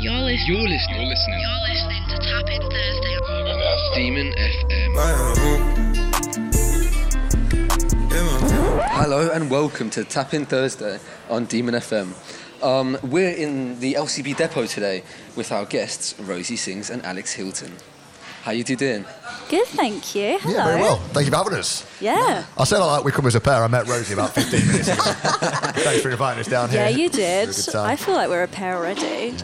You're listening. You're listening. You're listening. You're listening to Tap In Thursday. On Demon FM. Hello and welcome to Tap In Thursday on Demon FM. Um, we're in the LCB depot today with our guests Rosie Sings and Alex Hilton. How you two doing? Good, thank you. Hello. Yeah, very well. Thank you for having us. Yeah. I said I like we come as a pair. I met Rosie about 15 minutes ago. Thanks for inviting us down here. Yeah, you did. Good time. I feel like we're a pair already.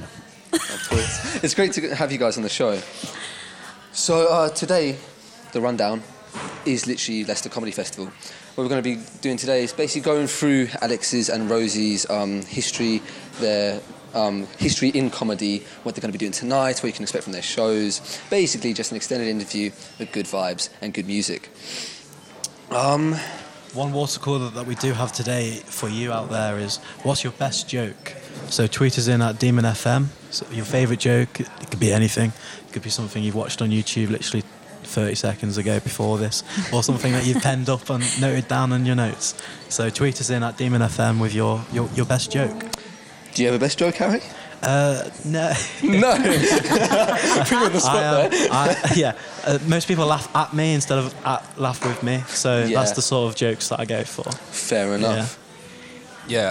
It's great to have you guys on the show. So uh, today, the rundown is literally Leicester Comedy Festival. What we're going to be doing today is basically going through Alex's and Rosie's um, history, their um, history in comedy, what they're going to be doing tonight, what you can expect from their shows. Basically, just an extended interview with good vibes and good music. Um, One water cooler that we do have today for you out there is what's your best joke? So tweet us in at Demon FM. So your favourite joke, it could be anything. It could be something you've watched on YouTube literally 30 seconds ago before this, or something that you've penned up and noted down on your notes. So tweet us in at Demon FM with your, your, your best joke. do you have a best joke, Harry? Uh, no. No. Put you on the spot I, um, there. I, yeah, uh, most people laugh at me instead of at, laugh with me. So Yeah. that's the sort of jokes that I go for. Fair enough. Yeah,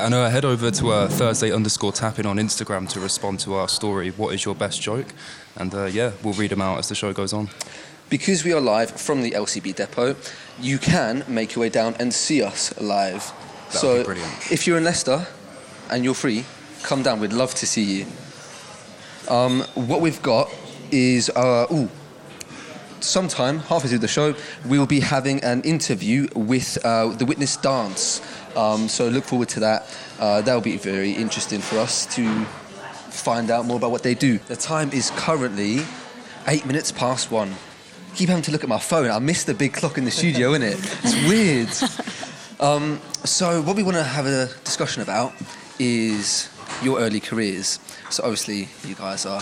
and uh, head over to uh, Thursday underscore tapping on Instagram to respond to our story. What is your best joke? And uh, yeah, we'll read them out as the show goes on. Because we are live from the LCB depot, you can make your way down and see us live. That so if you're in Leicester and you're free, come down. We'd love to see you. Um, what we've got is uh, ooh, sometime halfway through the show, we'll be having an interview with uh, the Witness Dance. Um, so look forward to that. Uh, that'll be very interesting for us to find out more about what they do. The time is currently eight minutes past one. Keep having to look at my phone. I missed the big clock in the studio, innit? It's weird. Um, so what we want to have a discussion about is your early careers. So obviously you guys are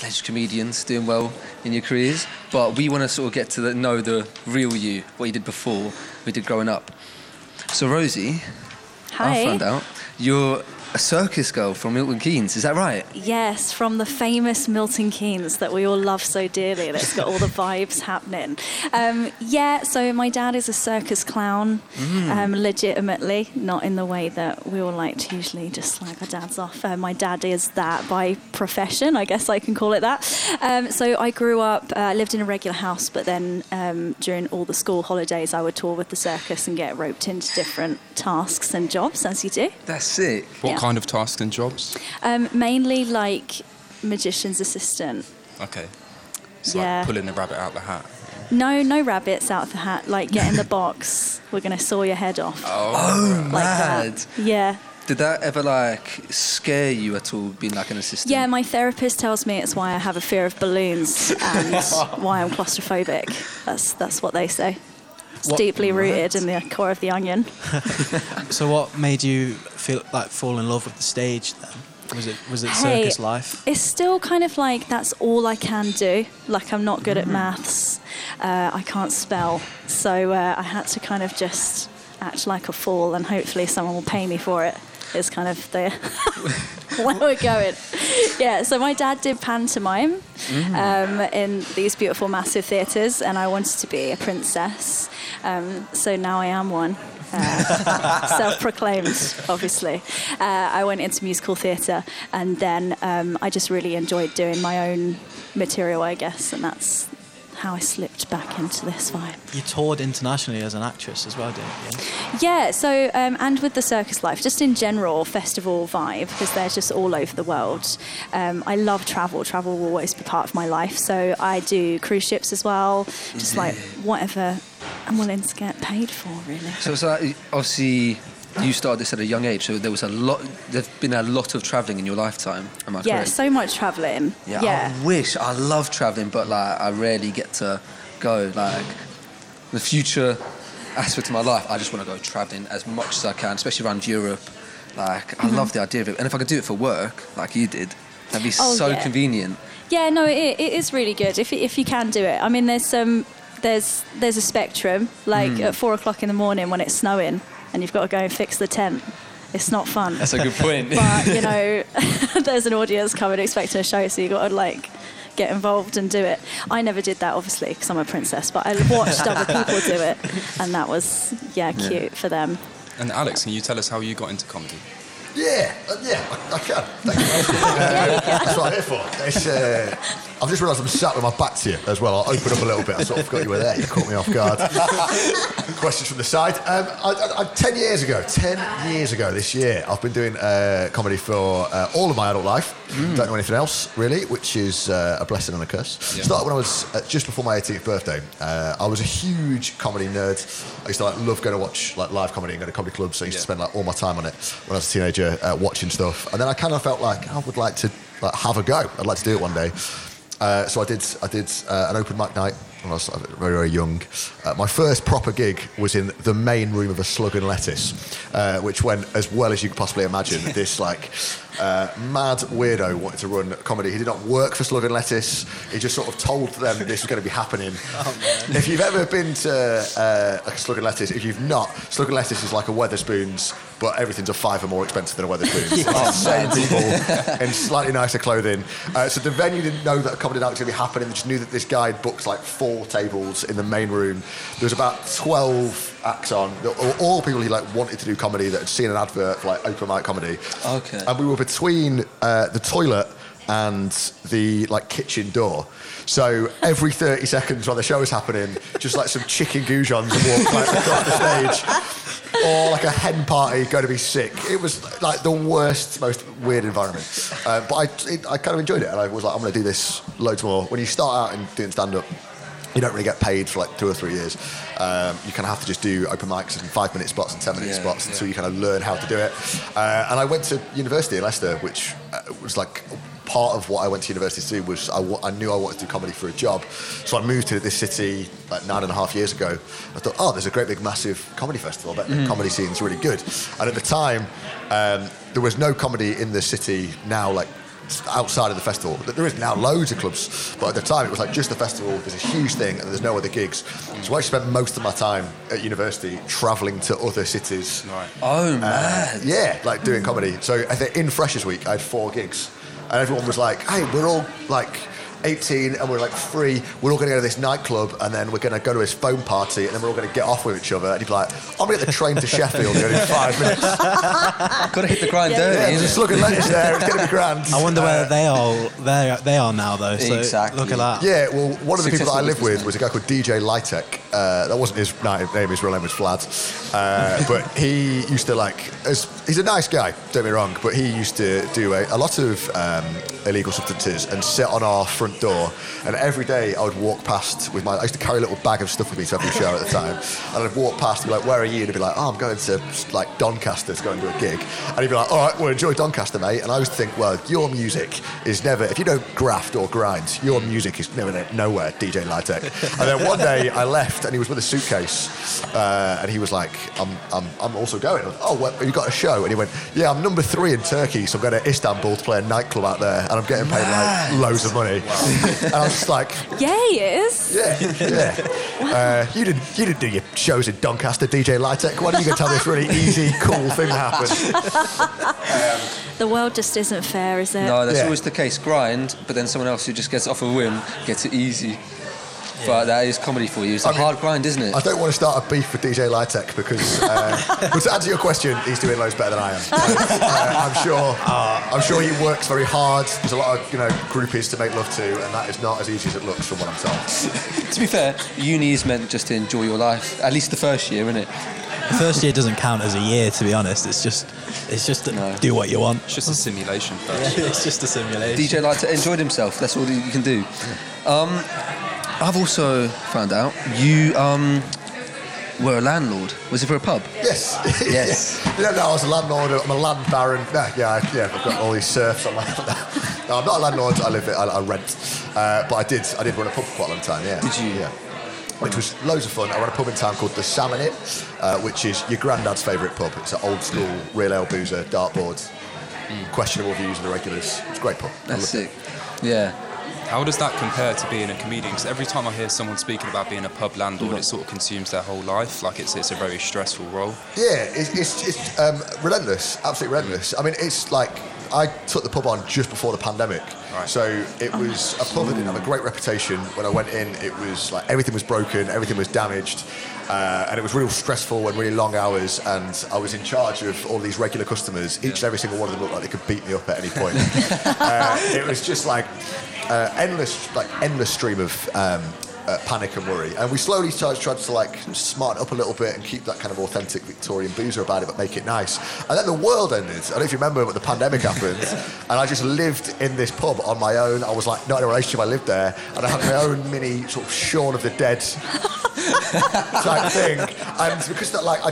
fledged comedians doing well in your careers, but we want to sort of get to the, know the real you, what you did before, what you did growing up. So Rosie, Hi. I found out you're a circus girl from Milton Keynes. Is that right? Yes, from the famous Milton Keynes that we all love so dearly. That's got all the vibes happening. Um, yeah, so my dad is a circus clown, um, legitimately, not in the way that we all like to usually just slag our dads off. Uh, my dad is that by profession, I guess I can call it that. Um, so I grew up, uh, lived in a regular house, but then um, during all the school holidays, I would tour with the circus and get roped into different tasks and jobs, as you do. That's sick. What Yeah. Kind of tasks and jobs? Um, mainly like magician's assistant. Okay. It's Yeah. like pulling the rabbit out the hat. No, no rabbits out of the hat. Like get in the box. We're gonna saw your head off. Oh, like mad. that. Yeah. Did that ever like scare you at all, being like an assistant? Yeah, my therapist tells me it's why I have a fear of balloons and why I'm claustrophobic. That's that's what they say. It's What- deeply rooted in the core of the onion. So what made you feel like fall in love with the stage then? Was it was it Hey, circus life? It's still kind of like that's all I can do. Like I'm not good at maths. Uh, I can't spell, so uh, I had to kind of just act like a fool, and hopefully someone will pay me for it. it. Is kind of the where we're going. Yeah. So my dad did pantomime um, in these beautiful massive theatres, and I wanted to be a princess. Um, so now I am one. Uh, self-proclaimed, obviously. Uh, I went into musical theatre, and then um, I just really enjoyed doing my own material, I guess, and that's how I slipped back into this vibe. You toured internationally as an actress as well, didn't you? Yeah, so, um, and with the circus life, just in general, festival vibe, because they're just all over the world. Um, I love travel. Travel will always be part of my life. So I do cruise ships as well, just like whatever I'm willing to get paid for, really. So it's like obviously you started this at a young age, so there was a lot. There's been a lot of travelling in your lifetime. Am I Yeah, correct? so much travelling. yeah, yeah. I wish I love travelling, but like I rarely get to go. Like the future aspect of my life, I just want to go travelling as much as I can, especially around Europe. Like Mm-hmm. I love the idea of it, and if I could do it for work, like you did, that'd be Oh, so yeah. convenient. Yeah, no, it, it is really good if if you can do it. I mean, there's some there's there's a spectrum. Like Hmm. at four o'clock in the morning when it's snowing and you've got to go and fix the tent. It's not fun. That's a good point. but you know, there's an audience coming expecting a show, so you've got to like get involved and do it. I never did that, obviously, because I'm a princess, but I watched other people do it, and that was yeah cute for them. And Alex, can you tell us how you got into comedy? Yeah, uh, yeah, I, I can. Thank you. That's what I'm here for. It's, uh, I've just realised I'm sat with my back to you as well. I'll open up a little bit. I sort of forgot you were there. You caught me off guard. Questions from the side. Um, I, I, I, ten years ago, ten years ago this year, I've been doing uh, comedy for uh, all of my adult life. Don't know anything else really, which is uh, a blessing and a curse. Yeah. Started when I was uh, just before my 18th birthday. Uh, I was a huge comedy nerd. I used to like love going to watch like live comedy and go to comedy clubs. So I used to spend like all my time on it when I was a teenager uh, watching stuff. And then I kind of felt like I would like to like, have a go. I'd like to do it one day. Uh, so I did. I did uh, an open mic night when I was very, very young. Uh, my first proper gig was in the main room of a Slug and Lettuce, uh, which went as well as you could possibly imagine. this like uh, mad weirdo wanted to run comedy. He did not work for Slug and Lettuce. He just sort of told them this was going to be happening. if you've ever been to uh, like a Slug and Lettuce, if you've not, Slug and Lettuce is like a Wetherspoons, but everything's a fiver more expensive than a Wetherspoons. The same people in slightly nicer clothing. Uh, so the venue didn't know that a comedy night was going to be happening. They just knew that this guy had booked like four tables in the main room. There was about 12 acts on. All people who like wanted to do comedy that had seen an advert for like open mic comedy. Okay. And we were between uh, the toilet and the like kitchen door. So every 30 seconds while the show was happening, just like some chicken goujons walk like across the stage. Or like a hen party going to be sick. It was like the worst, most weird environment. Uh, but I, it, I kind of enjoyed it, and I was like, I'm going to do this loads more. When you start out and doing stand-up, you don't really get paid for like two or three years. Um, you kind of have to just do open mics and five minute spots and ten minute Yeah, spots until you kind of learn how to do it. Uh, and I went to university in Leicester, which uh, was like part of what I went to university to do was I, knew I wanted to do comedy for a job. So I moved to this city like nine and a half years ago. I thought, oh, there's a great big massive comedy festival. I bet the comedy scene's really good. And at the time, um, there was no comedy in the city now like outside of the festival. There is now loads of clubs, but at the time it was like just the festival. There's a huge thing, and there's no other gigs. So I spent most of my time at university travelling to other cities. Right. Oh Uh, man. yeah, like doing comedy. So I think in Freshers Week I had four gigs, and everyone was like, "Hey, we're all like." 18 and we're like free. We're all going to go to this nightclub and then we're going to go to this phone party and then we're all going to get off with each other. And he'd be like, I'm going to get the train to Sheffield in five minutes. Got to hit the grind Yeah. dirty. Yeah, isn't just it? look at lettuce there. It's going to be grand. I wonder Uh, where they are. They they are now though. So Exactly. Look at that. Yeah, well, one of the people that I Successful lived with was a guy called DJ Litek. Uh, that wasn't his ni- name, his real name was Vlad. Uh, but he used to like, as, he's a nice guy, don't get me wrong, but he used to do a, a lot of um, illegal substances and sit on our front door. And every day I would walk past with my, I used to carry a little bag of stuff with me to every show at the time. And I'd walk past and be like, where are you? And he'd be like, oh, I'm going to like Doncaster to go and do a gig. And he'd be like, all right, well, enjoy Doncaster, mate. And I used to think, well, your music is never, if you don't graft or grind, your music is never nowhere, DJ Litek. and then one day I left and he was with a suitcase uh, and he was like, I'm, I'm, I'm also going. Was, oh, well, you got a show? And he went, yeah, I'm number three in Turkey, so I'm going to Istanbul to play a nightclub out there and I'm getting paid like loads of money. and I was just like, Yeah, he is. yeah, yeah. Uh, you didn't, you didn't do your shows in Doncaster, DJ Litek. Why don't you go tell me this really easy, cool thing that happened? The world just isn't fair, is it? No, that's Yeah. always the case. Grind, but then someone else who just gets off a whim gets it easy. But that is comedy for you. It's a I mean, hard grind, isn't it? I don't want to start a beef with DJ Litek because, uh, but to answer your question, he's doing loads better than I am. Uh, I'm sure. I'm sure he works very hard. There's a lot of you know groupies to make love to, and that is not as easy as it looks from what I'm told. to be fair, uni is meant just to enjoy your life. At least the first year, isn't it? The first year doesn't count as a year, to be honest. It's just it's just No. do what you want. It's just a simulation first. it's just a simulation. DJ Litek enjoyed himself. That's all you can do. Um, I've also found out you um, were a landlord. Was it for a pub? Yes. Yes. you don't I was a landlord. I'm a land baron. Yeah, I- yeah. I've got all these serfs my. no, I'm not a landlord. I live. I, I rent. Uh, but I did. I did run a pub for quite a long time. Yeah. Did you? Yeah. Which was loads of fun. I run a pub in town called the Salmon It, uh, which is your granddad's favourite pub. It's an old school real ale boozer, dartboard, questionable views of the regulars. It's a great pub. That's sick. Yeah. How does that compare to being a comedian? Because every time I hear someone speaking about being a pub landlord, it sort of consumes their whole life. Like it's it's a very stressful role. Yeah, it's, it's, it's um, relentless, absolutely relentless. I mean, it's like I took the pub on just before the pandemic. Right. So it was a pub that didn't have a great reputation. When I went in, it was like everything was broken, everything was damaged, uh, and it was real stressful and really long hours. And I was in charge of all these regular customers. Each and every single one of them looked like they could beat me up at any point. uh, it was just like uh, endless, like endless stream of um, uh, panic and worry. And we slowly started tried to like smarten up a little bit and keep that kind of authentic Victorian boozer about it, but make it nice. And then the world ended. I don't know if you remember, but the pandemic happened, and I just lived in this pub on my own. I was like not in a relationship. I lived there, and I had my own mini sort of Shaun of the Dead type thing. And because that, like, I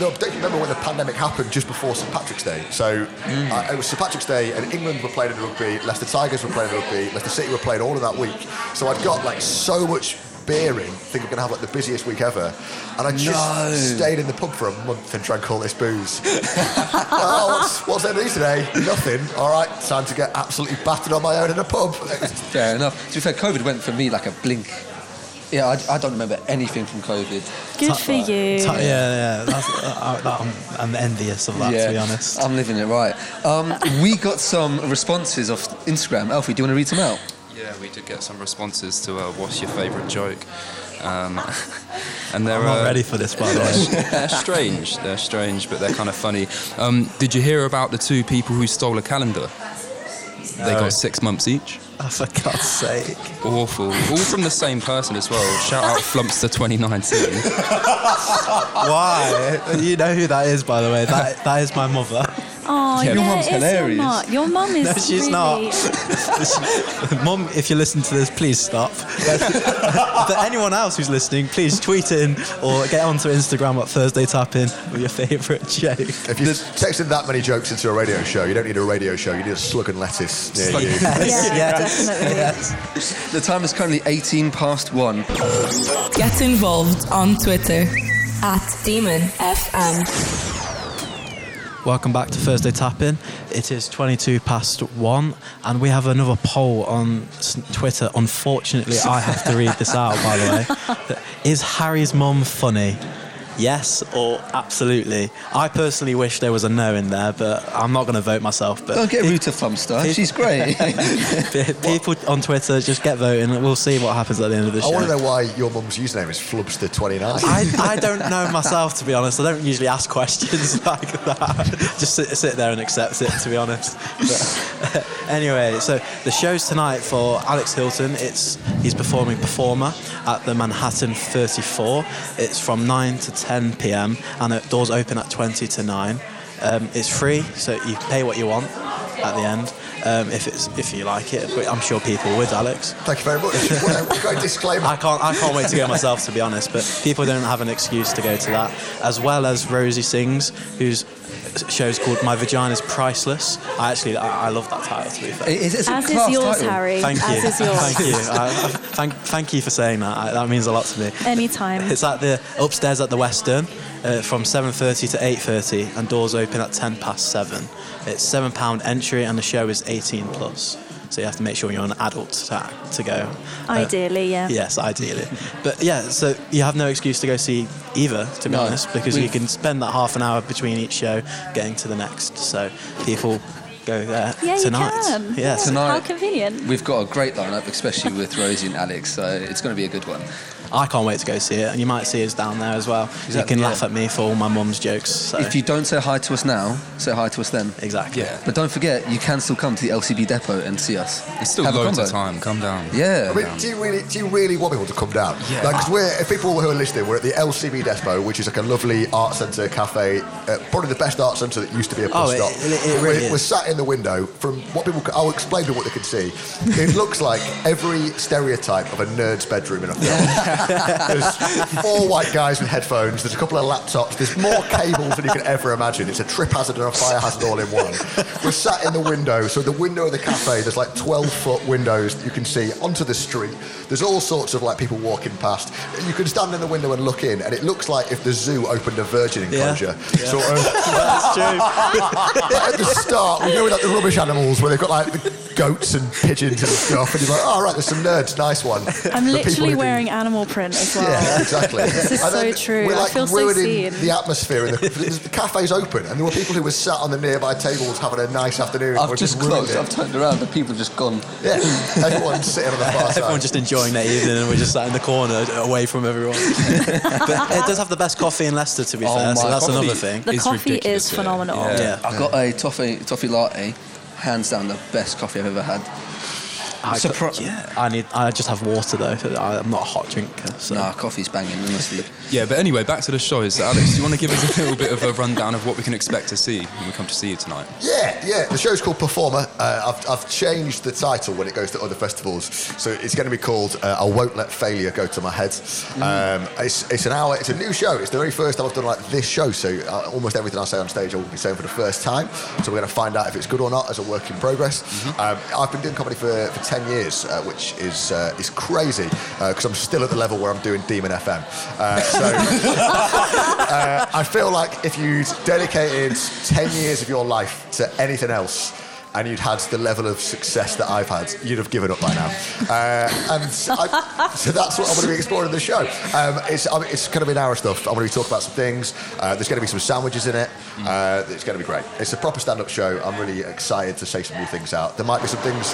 no, don't you remember when the pandemic happened just before St Patrick's Day? So uh, it was St Patrick's Day, and England were playing in rugby, Leicester Tigers were playing in rugby, Leicester City were playing all of that week. So I'd got like so much beer in, think I'm gonna have like the busiest week ever, and I just No. stayed in the pub for a month and drank all this booze. oh, what's, what's there to do today? Nothing. All right, time to get absolutely battered on my own in a pub. Fair enough. To be fair, COVID went for me like a blink. Yeah, I, I don't remember anything from COVID. Good for you. Ta- yeah, yeah. That's, uh, that, I'm, I'm envious of that, to be honest. I'm living it right. Um, we got some responses off Instagram. Alfie, do you want to read some out? Yeah, we did get some responses to uh, what's your favourite joke, um, and they're I'm not uh, ready for this, by the way. they're strange. They're strange, but they're kind of funny. Um, did you hear about the two people who stole a calendar? They got six months each. Oh, for God's sake. Awful. All from the same person as well. Shout out Flumpster 2019. Why? you know who that is, by the way. That That is my mother. Oh, Yeah, yeah, your mum's it's hilarious. Your, mum. your mum is No, she's really... not. Mum, if you listen to this, please stop. but anyone else who's listening, please tweet in or get onto Instagram at Thursday Tap In with your favourite joke. If you're texting that many jokes into a radio show, you don't need a radio show. You need a slug and lettuce near Slug you. and Yeah, Yeah. definitely. Yes. The time is currently 18 past one. Get involved on Twitter at Demon FM. Welcome back to Thursday Tap In. It is 22 past one, and we have another poll on Twitter. Unfortunately, I have to read this out, by the way. Is Harry's mum funny? Yes or absolutely? I personally wish there was a no in there, but I'm not going to vote myself. But Don't get pe- rude to Flumster. pe- She's great. pe- people on Twitter just get voting, we'll see what happens at the end of the I show. want to know why your mum's username is Flubster29. I, I don't know myself, to be honest. I don't usually ask questions like that. Just sit, sit there and accept it, to be honest. But, anyway, so the show's tonight for Alex Hilton. It's he's performing Performer at the Manhattan 34. It's from 9 to 10 p.m. and the doors open at 20 to 9. Um, it's free, so you pay what you want at the end. Um, if it's if you like it, but I'm sure people would, Alex. Thank you very much. Well, we've got a disclaimer. I can't. I can't wait to go myself, to be honest. But people don't have an excuse to go to that, as well as Rosie sings, whose show's called "My Vagina's Priceless." I actually, I, I love that title. To be fair. It- it's, it's a As class is yours, title. Harry. Thank you. As is yours. Thank you. I, I- thank, thank you for saying that. I, that means a lot to me. Anytime. It's at the upstairs at the Western uh, from 7:30 to 8:30, and doors open at 10 past seven. It's seven pound entry, and the show is 18 plus. So you have to make sure you're an adult to, to go. Uh, Ideally, yeah. Yes, ideally. But yeah, so you have no excuse to go see either, to be No. honest, because We- you can spend that half an hour between each show getting to the next. So people go there Yeah, tonight. you can. Yes. Tonight- How convenient. We've got a great lineup, especially with Rosie and Alex, so it's going to be a good one. I can't wait to go see it, and you might see us down there as well. you can yeah. laugh at me for all my mum's jokes. So. If you don't say hi to us now, say hi to us then. exactly. Yeah. But don't forget, you can still come to the LCB depot and see us. It's still Have a loads of time. Come down. Yeah. I mean, do you really, do you really want people to come down? Yeah. Like, 'cause we're, if people who are listening, we're at the LCB Depot, which is like a lovely art centre cafe, uh, probably the best art centre that used to be a bus Oh, stop. it- it really we're, is. we're sat in the window. From what people, I'll explain to what they can see. It looks like every stereotype of a nerd's bedroom in a film. There's four white guys with headphones. There's a couple of laptops. There's more cables than you can ever imagine. It's a trip hazard and a fire hazard all in one. We're sat in the window. So the window of the cafe, there's like 12 foot windows that you can see onto the street. There's all sorts of like people walking past. You can stand in the window and look in, and it looks like if the zoo opened a virgin Yeah. enclosure. Sort of. That's true. But at the start, we go with like the rubbish animals where they've got like the goats and pigeons and stuff, and you're like, oh right, there's some nerds, nice one. I'm But literally who do- wearing animal print as well. Yeah, exactly. This is And so true. We're I like feel so seen. the atmosphere. And the, the cafe's open, and there were people who were sat on the nearby tables having a nice afternoon. I've We're just closed. it. I've turned around. The people have just gone. Yeah, everyone's sitting on the far side. Everyone's just enjoying their evening, and we're just sat in the corner away from everyone. but it does have the best coffee in Leicester, to be Oh fair. So my that's coffee. another thing. The It's coffee is here. phenomenal. Yeah. Yeah. I've got a toffee toffee latte, hands down the best coffee I've ever had. I, Surpri- yeah, I need. I just have water though. I, I'm not a hot drinker. So. Nah, coffee's banging, honestly. Yeah, but anyway, back to the show. So, Alex, do you want to give us a little bit of a rundown of what we can expect to see when we come to see you tonight? Yeah, yeah. The show's called Performer. Uh, I've, I've changed the title when it goes to other festivals, so it's going to be called uh, "I Won't Let Failure Go to My Head." Um, it's, it's an hour. It's a new show. It's the very first time I've done like this show, so uh, almost everything I say on stage I will be saying for the first time. So we're going to find out if it's good or not as a work in progress. Um, I've been doing comedy for, for ten years, uh, which is uh, is crazy because I'm still at the level where I'm doing Demon FM. Uh, so. Uh, I feel like if you'd dedicated 10 years of your life to anything else and you'd had the level of success that I've had, you'd have given up by now. Uh, and I, so that's what I'm going to be exploring in the show. Um, it's, I mean, it's going to be an hour of stuff. I'm going to be talking about some things. Uh, there's going to be some sandwiches in it. Uh, it's going to be great. It's a proper stand-up show. I'm really excited to say some new things out. There might be some things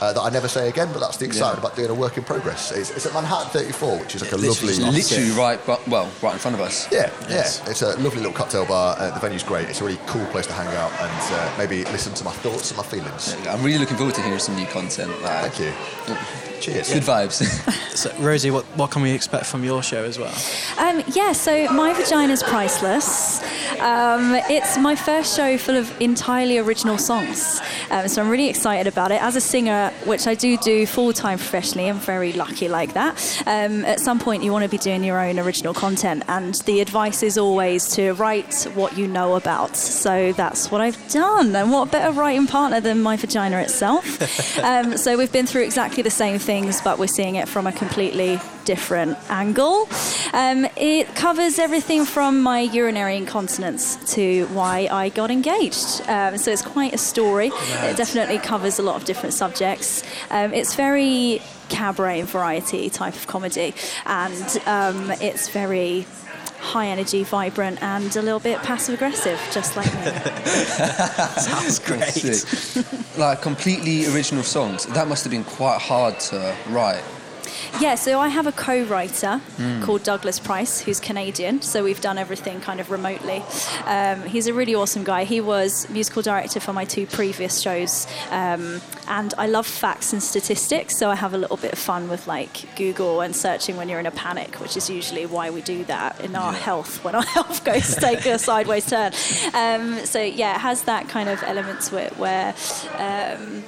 uh, that I never say again, but that's the excitement about doing a work in progress. It's, it's at Manhattan 34, which is like a literally lovely... Literally right, bu- well, right in front of us. Yeah, yeah. It's a lovely little cocktail bar. Uh, the venue's great. It's a really cool place to hang out and uh, maybe listen to my thoughts and my feelings. I'm really looking forward to hearing some new content. Like, Thank you. Cheers. Good vibes. So, Rosie, what, what can we expect from your show as well? Um, yeah, so My Vagina's Priceless. Um, it's my first show full of entirely original songs. Um, so I'm really excited about it. As a singer, which I do do full time professionally, I'm very lucky like that. Um, at some point, you want to be doing your own original content, and the advice is always to write what you know about. So that's what I've done. And what better writing partner than My Vagina itself? um, so we've been through exactly the same things, but we're seeing it from a completely different angle. Um, it covers everything from my urinary incontinence to why I got engaged. Um, so it's quite a story. It definitely covers a lot of different subjects. Um, it's very cabaret and variety type of comedy, and um, it's very high energy, vibrant, and a little bit passive aggressive, just like me. Sounds great. Like completely original songs. That must have been quite hard to write. Yeah, so I have a co-writer called Douglas Price, who's Canadian. So we've done everything kind of remotely. Um, he's a really awesome guy. He was musical director for my two previous shows, um, and I love facts and statistics. So I have a little bit of fun with like Google and searching when you're in a panic, which is usually why we do that in our health when our health goes take a sideways turn. Um, so yeah, it has that kind of element to it where. Um,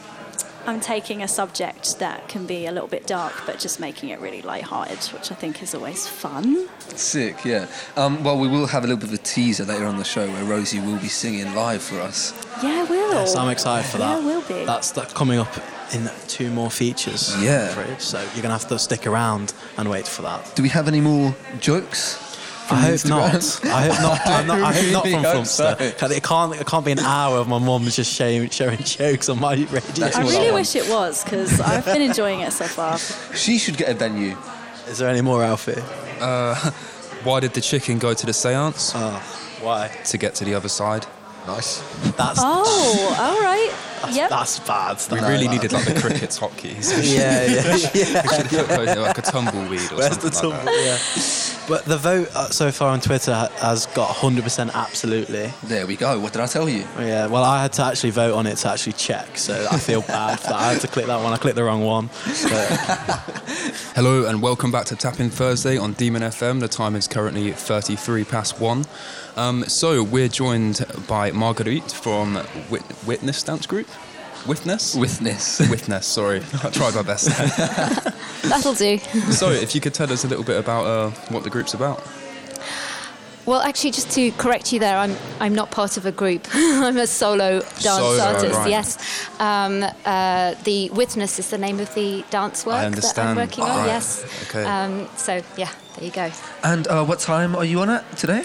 I'm taking a subject that can be a little bit dark, but just making it really light-hearted, which I think is always fun. Sick, yeah. Um, well, we will have a little bit of a teaser later on the show where Rosie will be singing live for us. Yeah, I will. Yes, I'm excited for that. Yeah, that. I will be. That's that coming up in two more features. Yeah. So you're gonna have to stick around and wait for that. Do we have any more jokes? From I hope Instagram? not. I hope not. I'm not I hope not from hope so. It can't. It can't be an hour of my mum just showing, showing jokes on my radio. I really I wish it was because I've been enjoying it so far. She should get a venue. Is there any more, Alfie? Uh, why did the chicken go to the seance? Oh, why? to get to the other side. Nice. That's Oh, all right. Yep. that's bad. We That- really needed like the cricket's hotkeys. We yeah, yeah, yeah. should have put like a tumbleweed or Where's the something like tumble? that. Yeah. But the vote uh, so far on Twitter has got 100% absolutely. There we go. What did I tell you? Yeah, well, I had to actually vote on it to actually check, so I feel bad for that. I had to click that one. I clicked the wrong one. Hello and welcome back to Tap In Thursday on Demon FM. The time is currently 33 past one. Um, so we're joined by Marguerite from Wit- Witness Dance Group. Witness? Witness. Witness, sorry. I tried my best. That'll do. so if you could tell us a little bit about uh, what the group's about. Well, actually, just to correct you there, I'm I'm not part of a group. I'm a solo dance Solo, artist. right. Yes. Um, uh, the Witness is the name of the dance work that I'm working on. Alright. Yes. Okay. Um, so yeah, there you go. And uh, what time are you on at today?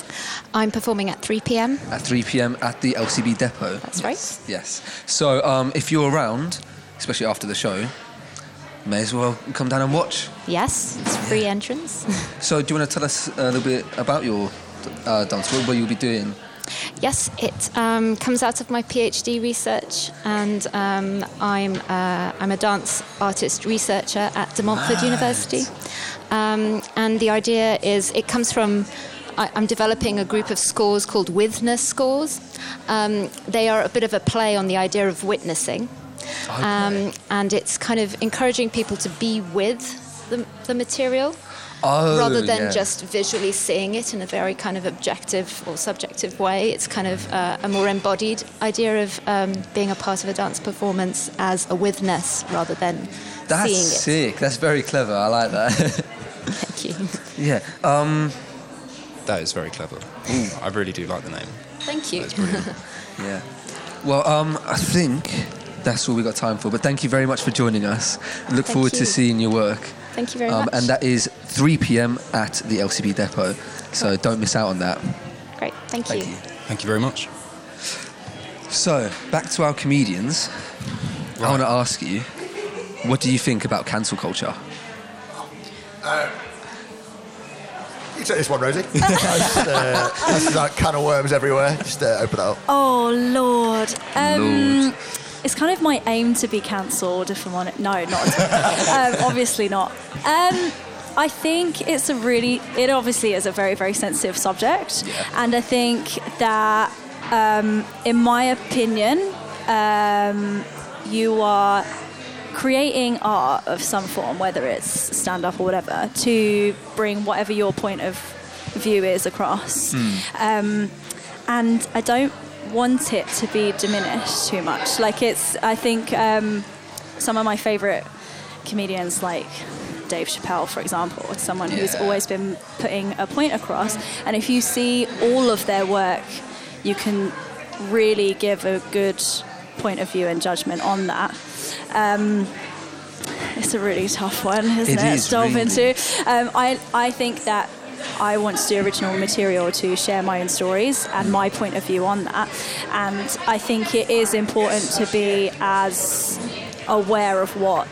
I'm performing at 3 p.m. At 3 p.m. at the LCB depot. That's right. Yes. So um, if you're around, especially after the show, may as well come down and watch. Yes, it's free entrance. So, do you want to tell us a little bit about your uh, dance? What will you be doing? Yes, it um, comes out of my PhD research, and um, I'm uh, I'm a dance artist researcher at De Montfort University. Um, and the idea is it comes from. I, I'm developing a group of scores called Withness scores. Um, they are a bit of a play on the idea of witnessing, um, and it's kind of encouraging people to be with the, the material Oh, rather than yeah. just visually seeing it in a very kind of objective or subjective way. It's kind of uh, a more embodied idea of um, being a part of a dance performance as a witness rather than That's seeing it. sick. That's very clever. I like that. Thank you. yeah. Um, That is very clever. I really do like the name. Thank you. Yeah. Well, um, I think that's all we got time for. But thank you very much for joining us. Look Thank forward you. to seeing your work. Thank you very Um, much. and that is 3 p.m. at the LCB depot. So don't miss out on that. Great. Thank, Thank you. you. Thank you very much. So back to our comedians. I want to ask you, what do you think about cancel culture? You take this one, Rosie. that's, uh, that's like can of worms everywhere. Just uh, open it up. Oh Lord. Um, Lord. It's kind of my aim to be cancelled. If I'm on it, no, not. um, obviously not. Um, I think it's a really. It obviously is a very very sensitive subject, and I think that, um, in my opinion, um, you are creating art of some form, whether it's stand up or whatever, to bring whatever your point of view is across. Um, and I don't want it to be diminished too much. Like it's, I think um, some of my favourite comedians, like Dave Chappelle, for example, is someone who's Yeah. always been putting a point across. And if you see all of their work, you can really give a good point of view and judgment on that. Um, it's a really tough one, isn't It it? is, to delve really. into. Um, I, I think that I want to do original material to share my own stories and my point of view on that. And I think it is important to be as aware of what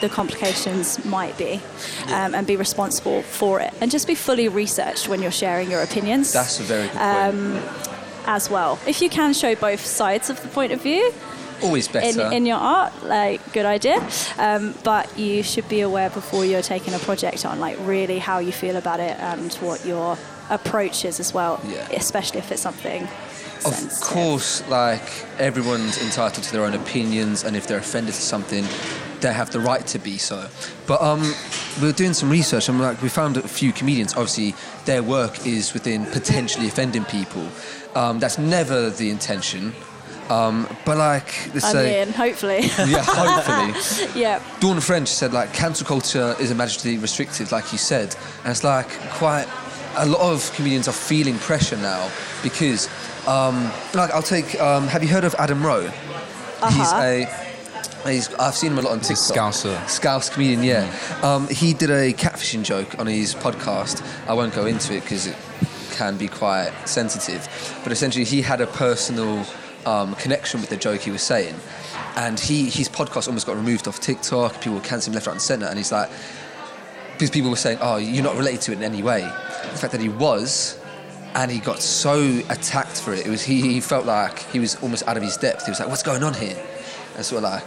the complications might be um, and be responsible for it. And just be fully researched when you're sharing your opinions That's a very good Um, point. as well. If you can show both sides of the point of view, Always in, better. in your art, like good idea. Um, but you should be aware before you're taking a project on, like really how you feel about it and what your approach is as well. Yeah. Especially if it's something. Of sensitive. course, like everyone's entitled to their own opinions, and if they're offended to something, they have the right to be so. But um, we were doing some research, and like we found a few comedians. Obviously, their work is within potentially offending people. Um, that's never the intention. Um, but like, let's I say, mean, hopefully. yeah, hopefully. yeah. Dawn French said like cancel culture is imaginatively restrictive, like you said, and it's like quite a lot of comedians are feeling pressure now because, um, like, I'll take. Um, have you heard of Adam Rowe? Uh-huh. He's a. He's, I've seen him a lot on He's a TikTok. Scouser. Scouse comedian, yeah. Um, he did a catfishing joke on his podcast. I won't go into it because it can be quite sensitive. But essentially, he had a personal um, connection with the joke he was saying. And he, his podcast almost got removed off TikTok. People were cancelling left, right, and centre. And he's like, because people were saying, oh, you're not related to it in any way. The fact that he was, and he got so attacked for it. It was he, he felt like he was almost out of his depth. He was like, what's going on here? And sort of like,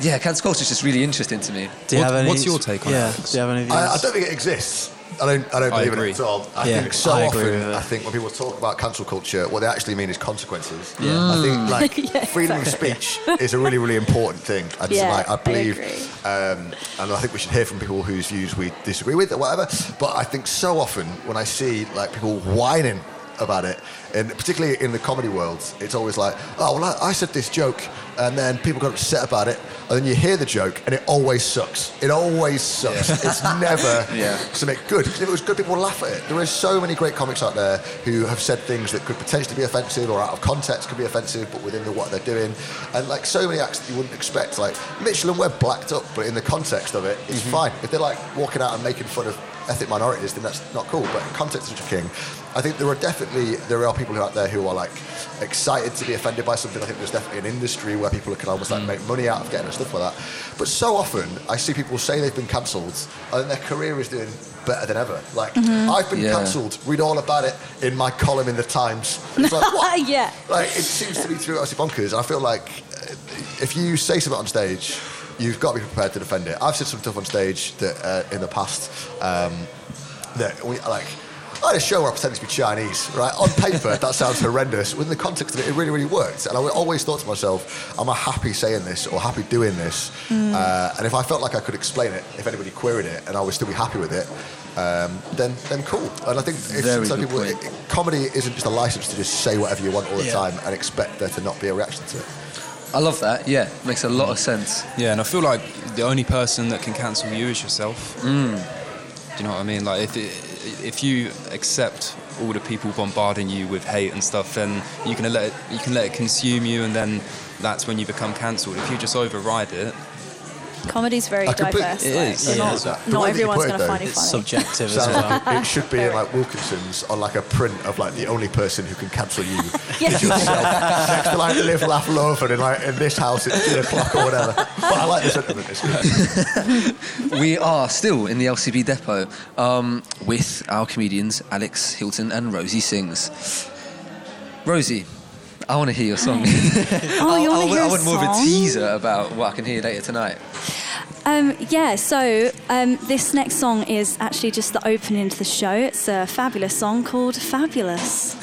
yeah, cancel culture is just really interesting to me. Do you What- have any, what's your take on yeah, it, Do you have any views? I, I don't think it exists. I don't. I don't I believe in agree. it at all. I Yeah, think so I often. I think when people talk about cancel culture, what they actually mean is consequences. I think like Yeah, freedom of speech is a really, really important thing. I just, Yeah, like, I I believe, agree. um, and I think we should hear from people whose views we disagree with or whatever. But I think so often when I see like people whining about it, and particularly in the comedy world, it's always like, oh well, I, I said this joke, and then people got upset about it, and then you hear the joke, and it always sucks. It always sucks. It's never Yeah. something good. if it was good, people would laugh at it. There are so many great comics out there who have said things that could potentially be offensive or out of context could be offensive, but within the, what they're doing. And like so many acts that you wouldn't expect. Like Mitchell and Webb blacked up, but in the context of it, it's mm-hmm. fine. If they're like walking out and making fun of ethnic minorities, then that's not cool. But in context is such king. I think there are definitely there are people who out there who are like excited to be offended by something. I think there's definitely an industry where people can almost like make money out of getting and stuff like that. But so often I see people say they've been cancelled and their career is doing better than ever. Like I've been Yeah. cancelled. Read all about it in my column in the Times. It's like what? yeah. like it seems to be through obviously bonkers. And I feel like uh, if you say something on stage, you've got to be prepared to defend it. I've said some stuff on stage that uh, in the past um, that we like. I had a show where I pretended to be Chinese, right? On paper, that sounds horrendous. Within the context of it, it really, really worked. And I always thought to myself, am I happy saying this or happy doing this? Uh, and if I felt like I could explain it, if anybody queried it, and I would still be happy with it, um, then then cool. And I think if some people, point. comedy isn't just a license to just say whatever you want all the Yeah. time and expect there to not be a reaction to it. I love that. Yeah, makes a lot of sense. Yeah, and I feel like the only person that can cancel you is yourself. Mm. Do you know what I mean? Like if it, if you accept all the people bombarding you with hate and stuff, then you can let it, you can let it consume you, and then that's when you become cancelled. If you just override it, Comedy's very I completely- diverse. It like, is, you're yeah. not, The not everyone's going to find it It's funny. subjective as well. it should be in like Wilkinson's on like a print of like the only person who can cancel you Yeah. is yourself. Next to like live, laugh, love, and in like in this house it's three o'clock or whatever. But I like the sentiment. It's we are still in the LCB depot um, with our comedians Alex Hilton and Rosie Sings. Rosie, I want to hear your song. Oh, you I, want to hear I more of a teaser about what I can hear later tonight. Um, yeah, so um, this next song is actually just the opening to the show. It's a fabulous song called Fabulous.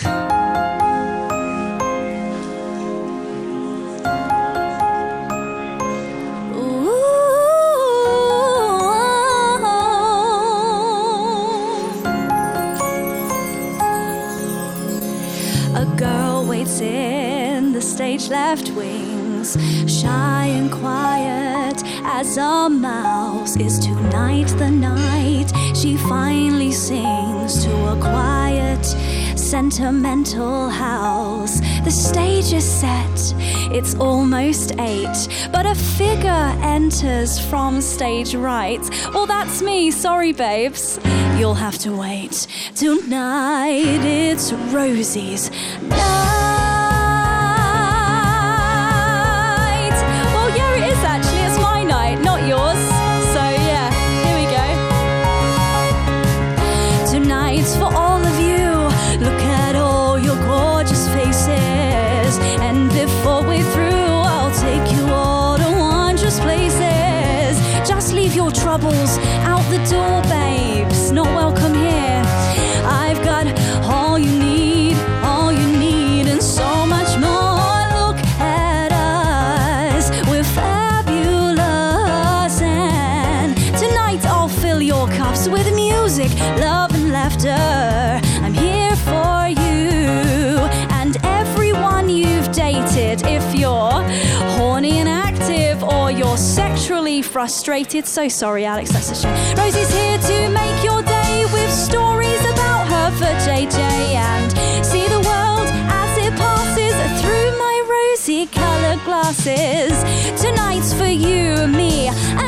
Stage left wings, shy and quiet as a mouse. Is tonight the night she finally sings to a quiet, sentimental house? The stage is set, it's almost eight, but a figure enters from stage right. Well, that's me, sorry, babes. You'll have to wait. Tonight it's Rosie's night. Troubles. Out the door, frustrated, so sorry, Alex, that's a shame. Rosie's here to make your day with stories about her for JJ and see the world as it passes through my rosy colored glasses. Tonight's for you, me, and us.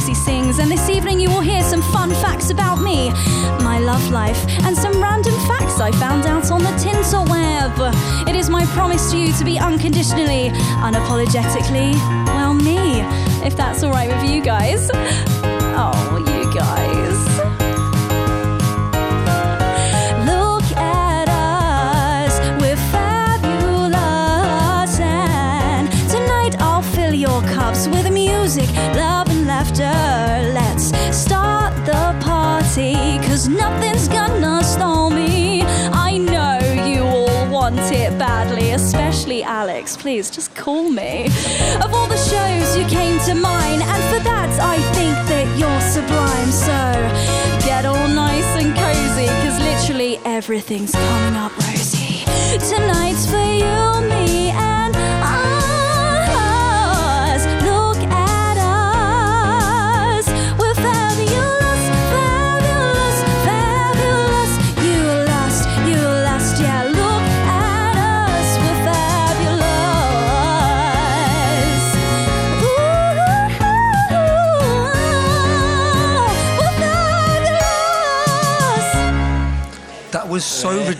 Rosie Sings, and this evening you will hear some fun facts about me, my love life, and some random facts I found out on the tinsel web. It is my promise to you to be unconditionally, unapologetically, well, me, if that's alright with you guys. Oh, you guys. Especially Alex. Please just call me. Of all the shows you came to mine, and for that I think that you're sublime. So get all nice and cozy, cause literally everything's coming up rosy. Tonight's for you, me, and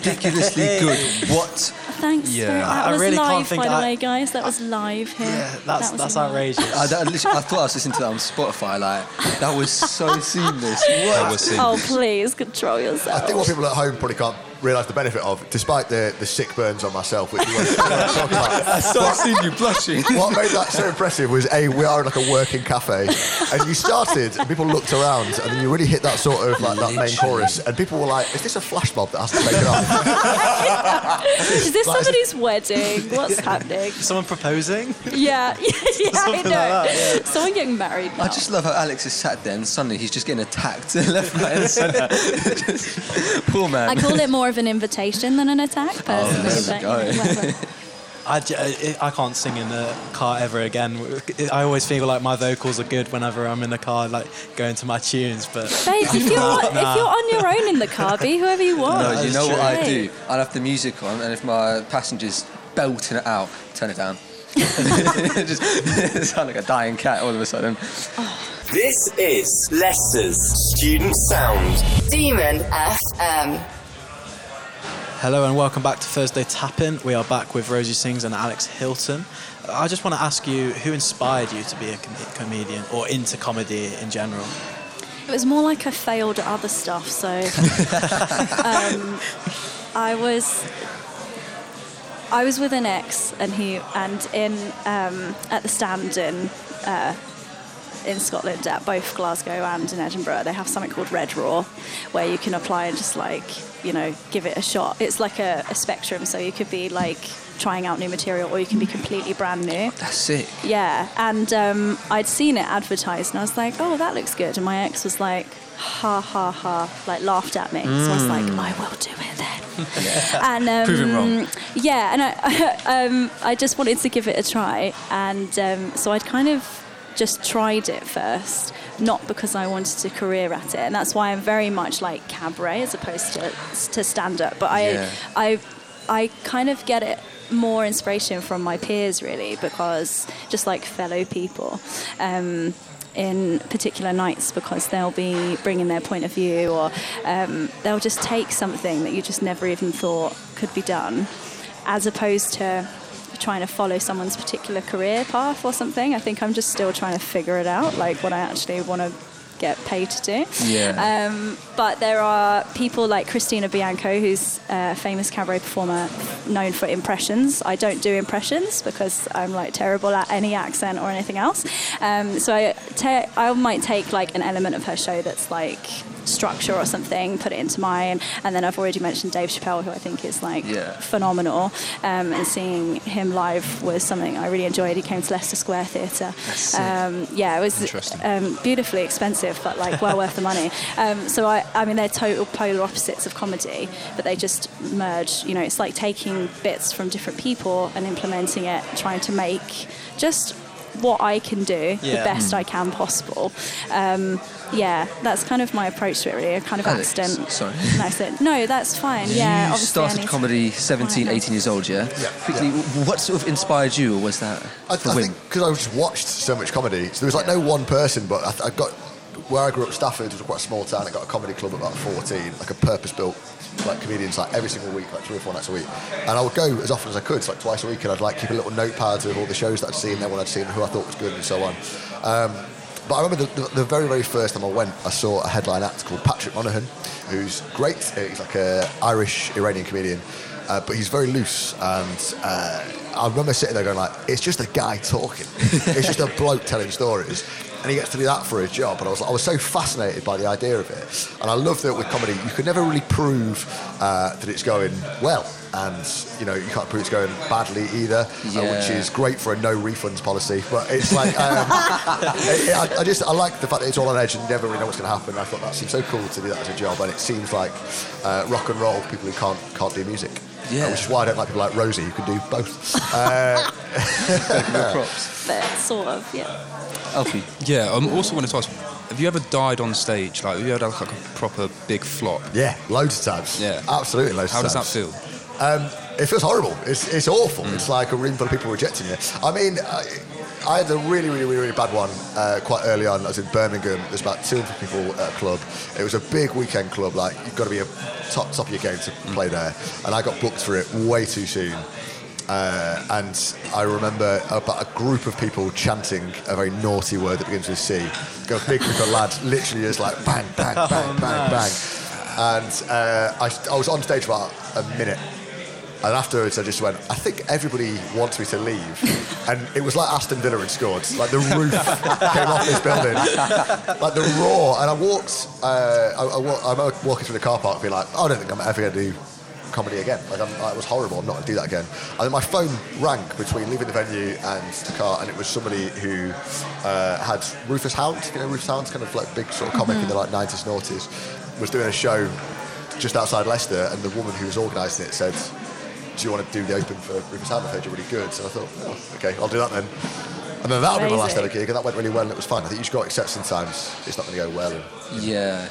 ridiculously good. What? Thanks. Yeah. that I- I was really can't live, think by the I- way, guys. That was live here. Yeah, that's That that's live. outrageous. I, that, I thought I was listening to that on Spotify. Like that was so seamless. That What? was seamless. Oh, please control yourself. I yourself. think what people at home probably can't realise the benefit of, despite the, the sick burns on myself, which we won't talk about. I've seen you blushing. What made that so impressive was a we are in like a working cafe, and you started, and people looked around, and then you really hit that sort of like that main chorus, and people were like, "Is this a flash mob that hasn't it off?" Is this Like- somebody's wedding? What's happening? Someone proposing? Yeah, yeah, yeah I know. like that, Someone getting married now. I just love how Alex is sat there and suddenly he's just getting attacked left, right, and centre. Poor man. I call it more of an invitation than an attack, oh, personally. there we but, go. you know, whatever. I, j- I- I can't sing in the car ever again. I always feel like my vocals are good whenever I'm in the car, like going to my tunes. But Babe, if you're, Nah, if you're on your own in the car, be whoever you want. No, you know what I Hey. do? I'll have the music on, and if my passenger's belting it out, turn it down. just sound like a dying cat all of a sudden. This is Leicester's Student Sound. Demon FM. Hello and welcome back to Thursday Tap In. We are back with Rosie Sings and Alex Hilton. I just want to ask you who inspired you to be a com- comedian or into comedy in general? It was more like I failed at other stuff, so um, I was I was with an ex, and he and in um, at the stand in uh, in Scotland at both Glasgow and in Edinburgh, they have something called Red Raw, where you can apply and just like you know give it a shot. It's like a, a spectrum, so you could be like trying out new material, or you can be completely brand new. That's sick. Yeah, and um, I'd seen it advertised, and I was like, "Oh, that looks good." And my ex was like, "Ha ha ha!" like laughed at me. So I was like, "I will do it then." and um, Prove him wrong. Yeah, and I, um, I just wanted to give it a try, and um, so I'd kind of just tried it first, not because I wanted a career at it, and that's why I'm very much like cabaret as opposed to to stand up. But I, Yeah. I, I kind of get it more inspiration from my peers really because just like fellow people. Um, in particular nights because they'll be bringing their point of view or um, they'll just take something that you just never even thought could be done as opposed to trying to follow someone's particular career path or something. I think I'm just still trying to figure it out, like what I actually want to get paid to do. Yeah. Um, but there are people like Christina Bianco, who's a famous cabaret performer known for impressions. I don't do impressions because I'm like terrible at any accent or anything else. Um, so I, ta- I might take like an element of her show that's like structure or something, put it into mine, and then I've already mentioned Dave Chappelle, who I think is like Yeah. phenomenal. Um, and seeing him live was something I really enjoyed. He came to Leicester Square Theatre. Um, yeah, it was um, beautifully expensive, but like well worth the money. Um, so I, I mean, they're total polar opposites of comedy, but they just merge. You know, it's like taking bits from different people and implementing it, trying to make just what I can do the Yeah. best I can possible. Um, yeah, that's kind of my approach to it. Really, a kind of Alex, accident. sorry. No, so- no, that's fine. Yeah, you obviously started comedy 17, 18 years old, yeah? Yeah, Quickly, what sort of inspired you, or was that I, I for Wim? think because I just watched so much comedy, so there was like no one person, but I, I got where I grew up, Stafford was quite a small town. I got a comedy club at about 14, like a purpose-built, like comedians, like every single week, like three or four nights a week. And I would go as often as I could, so like twice a week, and I'd like keep a little notepad of all the shows that I'd seen, everyone I'd seen, who I thought was good, and so on. Um, but I remember the, the, the very, very first time I went, I saw a headline act called Patrick Monahan, who's great. He's like a Irish Iranian comedian, uh, but he's very loose. And uh, I remember sitting there going like, it's just a guy talking. it's just a bloke telling stories. And he gets to do that for his job. And I was, I was so fascinated by the idea of it. And I love that with comedy, you can never really prove uh, that it's going well. And, you know, you can't prove it's going badly either, uh, which is great for a no refunds policy. But it's like, um, I, I- I just, I like the fact that it's all on edge and you never really know what's going to happen. I thought that seems so cool to do that as a job. And it seems like uh, rock and roll, people who can't, can't do music. Yeah. Which is why I don't like people like Rosie who can do both. Uh, Props. But sort of, yeah. Alfie. Yeah, I um, also wanted to ask, have you ever died on stage? Like, have you ever had like a proper big flop? yeah, loads of times. Yeah. Absolutely loads How of times. How does that feel? Um, it feels horrible. It's, it's awful. Mm. It's like a room full of people rejecting you. I mean, I, I had a really, really, really, really bad one uh, quite early on. I was in Birmingham. There's about 200 people at a club. It was a big weekend club. Like you've got to be a top top of your game to play there. And I got booked for it way too soon. Uh, and I remember about a group of people chanting a very naughty word that begins with C. Got a big group of lads, literally just like bang, bang, bang, bang, bang. And uh, I, I was on stage for about a minute. And afterwards, I just went, I think everybody wants me to leave. And it was like Aston Villa had scored. Like the roof came off this building. Like the roar. And I walked, uh, I, I, I'm walking through the car park being like, oh, I don't think I'm ever going to do comedy again. Like, I'm, it was horrible. I'm not going to do that again. And then my phone rang between leaving the venue and the car, and it was somebody who uh, had Rufus Hound. You know, Rufus Hound's kind of like big sort of comic in the like 90s, noughties, was doing a show just outside Leicester, and the woman who was organising it said, "Do you want to do the open for Rufus Hound? I heard you're really good." So I thought, oh, "Okay, I'll do that then." And then that'll be my last ever gig, and that went really well, and it was fine. I think you just got to accept sometimes it's not going to go well. And, Yeah.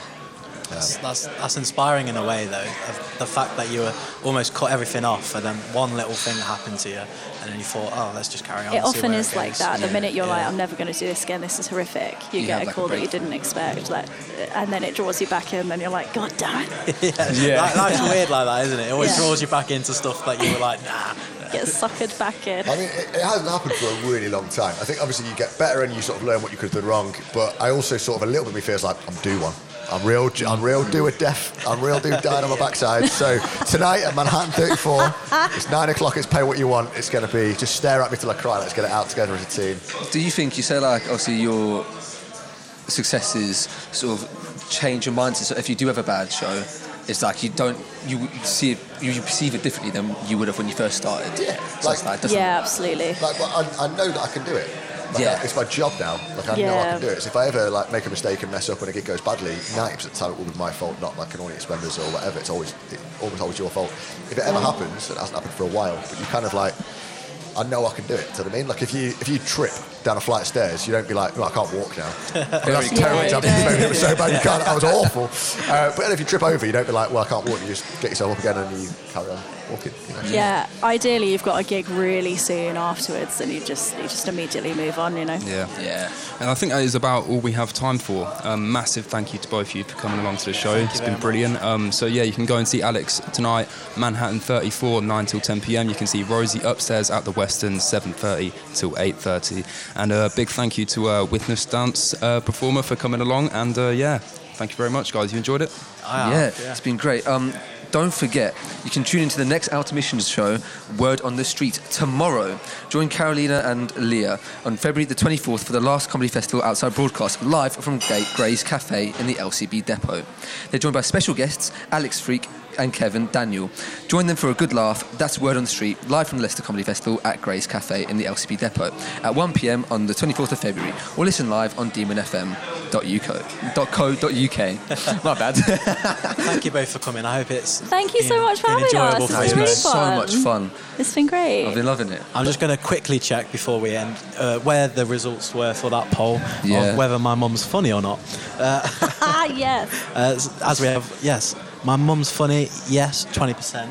That's, that's, that's inspiring in a way, though. of The fact that you were almost cut everything off, and then one little thing happened to you, and then you thought, oh, let's just carry on. It often is it like goes. that. The Yeah. minute you're like, I'm never going to do this again. This is horrific. You, You get a like a call that you didn't expect, like, and then it draws you back in, and then you're like, God damn it, yeah. Li- Life's weird like that, isn't it? It always Yeah. draws you back into stuff that you were like, nah. get suckered back in. I mean, it, it hasn't happened for a really long time. I think obviously you get better and you sort of learn what you could have done wrong. But I also sort of a little bit of me feels like I'm due one. I'm real. I'm real. Do a deaf. I'm real. Do dying on my backside. So tonight at Manhattan 34, it's nine o'clock. It's pay what you want. It's going to be just stare at me till I cry. Let's get it out together as a team. Do you think you say like obviously your successes sort of change your mindset? So if you do have a bad show, it's like you don't you see it you, you perceive it differently than you would have when you first started. Yeah, So like- like, Yeah, absolutely. Like, well, I, I know that I can do it. Like, Yeah. I- it's my job now. Like I know I can do it. So if I ever like make a mistake and mess up and a gig goes badly, ninety percent of the time it will be my fault, not like an audience member's or whatever. It's always it, almost always your fault. If it ever mm. happens, it hasn't happened for a while, but you kind of like. I know I can do it. Do you know what I mean? Like if you if you trip down a flight of stairs, you don't be like, "No, I can't walk now." That's terrible Yeah, example. you. It was so bad you can't. That was awful. Uh, but then if you trip over, you don't be like, "Well, I can't walk." You just get yourself up again and you carry on walking. You know? Yeah, ideally you've got a gig really soon afterwards, and you just you just immediately move on. You know. Yeah. Yeah. And I think that is about all we have time for. Um, massive thank you to both of you for coming along to the show. It's been brilliant. Um, so yeah, you can go and see Alex tonight, Manhattan 34, 9 till 10 p.m. You can see Rosie upstairs at the Western, 7:30 till 8:30. And a big thank you to uh, Witness Dance uh, performer for coming along. And uh, yeah, thank you very much, guys. You enjoyed it? I yeah, have, it's been great. Um, don't forget, you can tune into the next Out of Missions show, Word on the Street, tomorrow. Join Carolina and Leah on February the 24th for the last comedy festival outside broadcast, live from Gra- Gray's Cafe in the LCB depot. They're joined by special guests, Alex Freak and Kevin Daniel. Join them for a good laugh. That's Word on the Street, live from the Leicester Comedy Festival at Gray's Cafe in the LCB depot at 1pm on the 24th of February, or listen live on demonfm.co.uk. My bad. Thank you both for coming. I hope it's. Thank you so much for been having enjoyable us. for It's you been really both. so much fun. It's been great. I've been loving it. I'm just going to quickly check before we end uh, where the results were for that poll Yeah. of whether my mum's funny or not. ah, yes. Uh, as we have, yes, my mum's funny. Yes, 20%.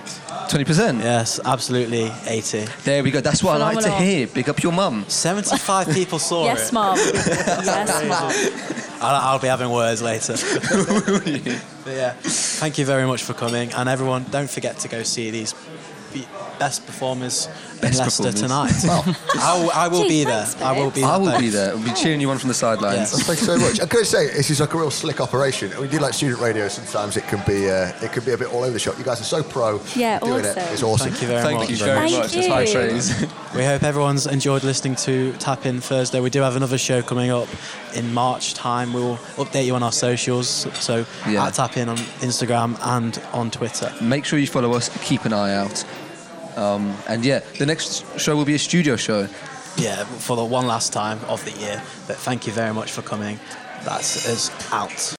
20%? Yes, absolutely 80. There we go. That's what I like to hear. Big up your mum. 75 people saw Yes, it. mom. yes, mom. I'll, I'll be having words later. but yeah, thank you very much for coming, and everyone, don't forget to go see these be- best performers Best in Leicester performers. tonight. I, will- I will Gee, be there. thanks, I will babe. be. I will there. be there. We'll be cheering you on from the sidelines. Yes. Thank you so much. I could say this is like a real slick operation. We do like student radio. Sometimes it can be uh, it can be a bit all over the shop. You guys are so pro. Yeah, doing it. It's awesome. Thank you very Thank much. you very Thank much. That's high you. praise. We hope everyone's enjoyed listening to Tap In Thursday. We do have another show coming up in March time. We'll update you on our socials. So Yeah. at Tap In on Instagram and on Twitter. Make sure you follow us. Keep an eye out. Um, and yeah, the next show will be a studio show. Yeah, for the one last time of the year. But thank you very much for coming. That's out.